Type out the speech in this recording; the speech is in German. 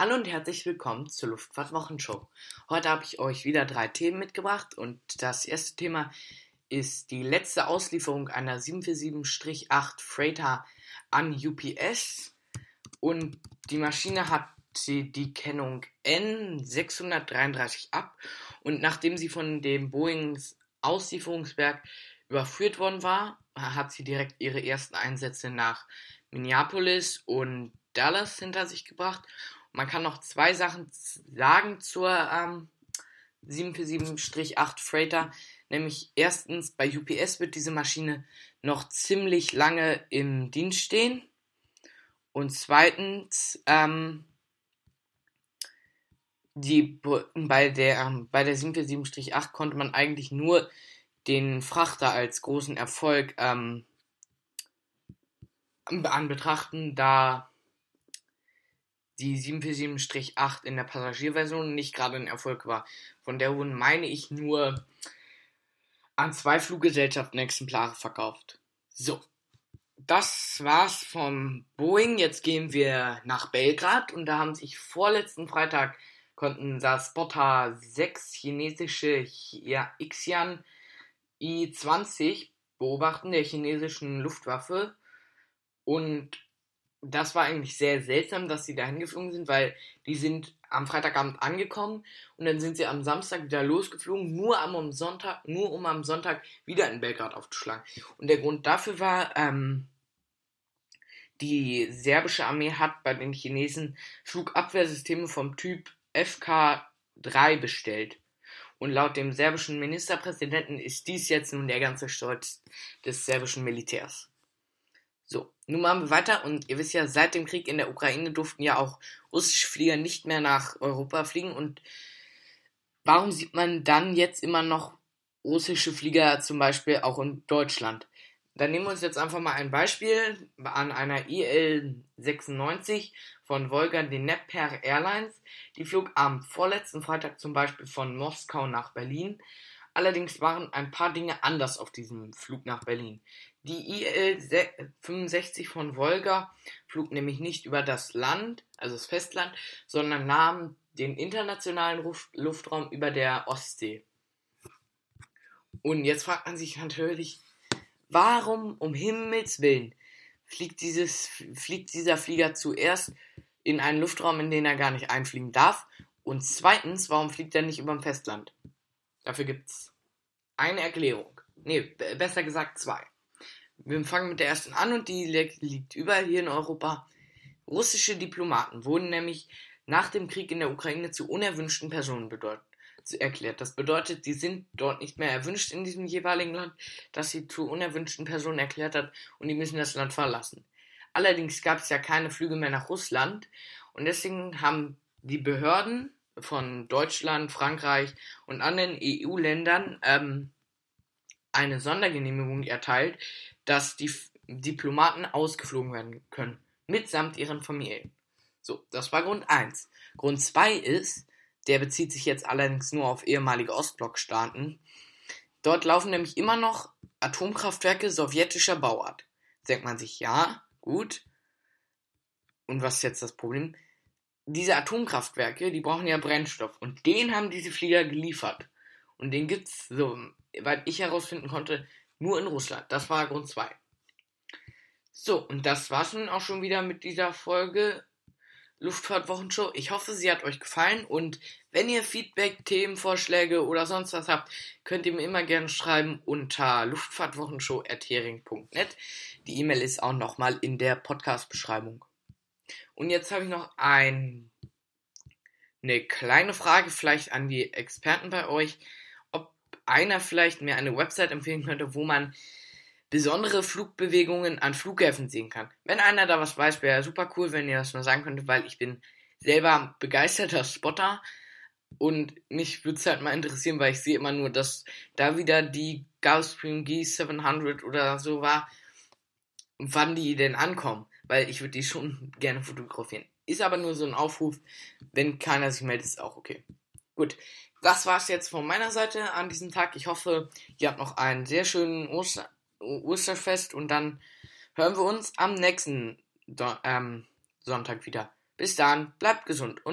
Hallo und herzlich willkommen zur Luftfahrt-Wochenshow. Heute habe ich euch wieder drei Themen mitgebracht und das erste Thema ist die letzte Auslieferung einer 747-8 Freighter an UPS und die Maschine hat die, die Kennung N633 ab. Und nachdem sie von dem Boeings Auslieferungswerk überführt worden war, hat sie direkt ihre ersten Einsätze nach Minneapolis und Dallas hinter sich gebracht man kann noch zwei Sachen sagen zur ähm, 747-8 Freighter. Nämlich erstens, bei UPS wird diese Maschine noch ziemlich lange im Dienst stehen. Und zweitens, ähm, die, bei der, ähm, bei der 747-8 konnte man eigentlich nur den Frachter als großen Erfolg ähm, an betrachten, da die 747-8 in der Passagierversion nicht gerade ein Erfolg war. Von der wurden, meine ich, nur an zwei Fluggesellschaften Exemplare verkauft. So, das war's vom Boeing. Jetzt gehen wir nach Belgrad und da haben sich vorletzten Freitag konnten das Spotter 6 chinesische ja, Xian I-20 beobachten, der chinesischen Luftwaffe. Und das war eigentlich sehr seltsam, dass sie dahin geflogen sind, weil die sind am Freitagabend angekommen und dann sind sie am Samstag wieder losgeflogen, nur am Sonntag, nur um am Sonntag wieder in Belgrad aufzuschlagen. Und der Grund dafür war, ähm, die serbische Armee hat bei den Chinesen Flugabwehrsysteme vom Typ FK3 bestellt. Und laut dem serbischen Ministerpräsidenten ist dies jetzt nun der ganze Stolz des serbischen Militärs. So, nun machen wir weiter und ihr wisst ja, seit dem Krieg in der Ukraine durften ja auch russische Flieger nicht mehr nach Europa fliegen und warum sieht man dann jetzt immer noch russische Flieger zum Beispiel auch in Deutschland? Dann nehmen wir uns jetzt einfach mal ein Beispiel an einer IL-96 von Volga Dnepr Airlines. Die flog am vorletzten Freitag zum Beispiel von Moskau nach Berlin. Allerdings waren ein paar Dinge anders auf diesem Flug nach Berlin. Die IL-65 von Volga flog nämlich nicht über das Land, also das Festland, sondern nahm den internationalen Luftraum über der Ostsee. Und jetzt fragt man sich natürlich, warum um Himmels Willen fliegt, dieses, fliegt dieser Flieger zuerst in einen Luftraum, in den er gar nicht einfliegen darf? Und zweitens, warum fliegt er nicht über dem Festland? Dafür gibt es eine Erklärung. Nee, besser gesagt zwei. Wir fangen mit der ersten an und die liegt überall hier in Europa. Russische Diplomaten wurden nämlich nach dem Krieg in der Ukraine zu unerwünschten Personen erklärt. Das bedeutet, sie sind dort nicht mehr erwünscht in diesem jeweiligen Land, das sie zu unerwünschten Personen erklärt hat und die müssen das Land verlassen. Allerdings gab es ja keine Flüge mehr nach Russland und deswegen haben die Behörden von Deutschland, Frankreich und anderen EU-Ländern ähm, eine Sondergenehmigung erteilt, dass die Diplomaten ausgeflogen werden können, mitsamt ihren Familien. So, das war Grund 1. Grund 2 ist, der bezieht sich jetzt allerdings nur auf ehemalige Ostblockstaaten. Dort laufen nämlich immer noch Atomkraftwerke sowjetischer Bauart. Denkt man sich, ja, gut. Und was ist jetzt das Problem? Diese Atomkraftwerke, die brauchen ja Brennstoff. Und den haben diese Flieger geliefert. Und den gibt's, so, weil ich herausfinden konnte, nur in Russland. Das war Grund 2. So, und das war's nun auch schon wieder mit dieser Folge Luftfahrtwochenshow. Ich hoffe, sie hat euch gefallen und wenn ihr Feedback, Themenvorschläge oder sonst was habt, könnt ihr mir immer gerne schreiben unter luftfahrtwochenshow.hering.net. Die E-Mail ist auch nochmal in der Podcast-Beschreibung. Und jetzt habe ich noch ein, eine kleine Frage vielleicht an die Experten bei euch einer vielleicht mir eine Website empfehlen könnte, wo man besondere Flugbewegungen an Flughäfen sehen kann. Wenn einer da was weiß, wäre super cool, wenn ihr das mal sagen könntet, weil ich bin selber begeisterter Spotter und mich würde es halt mal interessieren, weil ich sehe immer nur, dass da wieder die Gulfstream G700 oder so war, wann die denn ankommen, weil ich würde die schon gerne fotografieren. Ist aber nur so ein Aufruf, wenn keiner sich meldet, ist auch okay. Gut, das war's jetzt von meiner Seite an diesem Tag. Ich hoffe, ihr habt noch einen sehr schönen Oster Osterfest und dann hören wir uns am nächsten Do ähm, Sonntag wieder. Bis dann, bleibt gesund und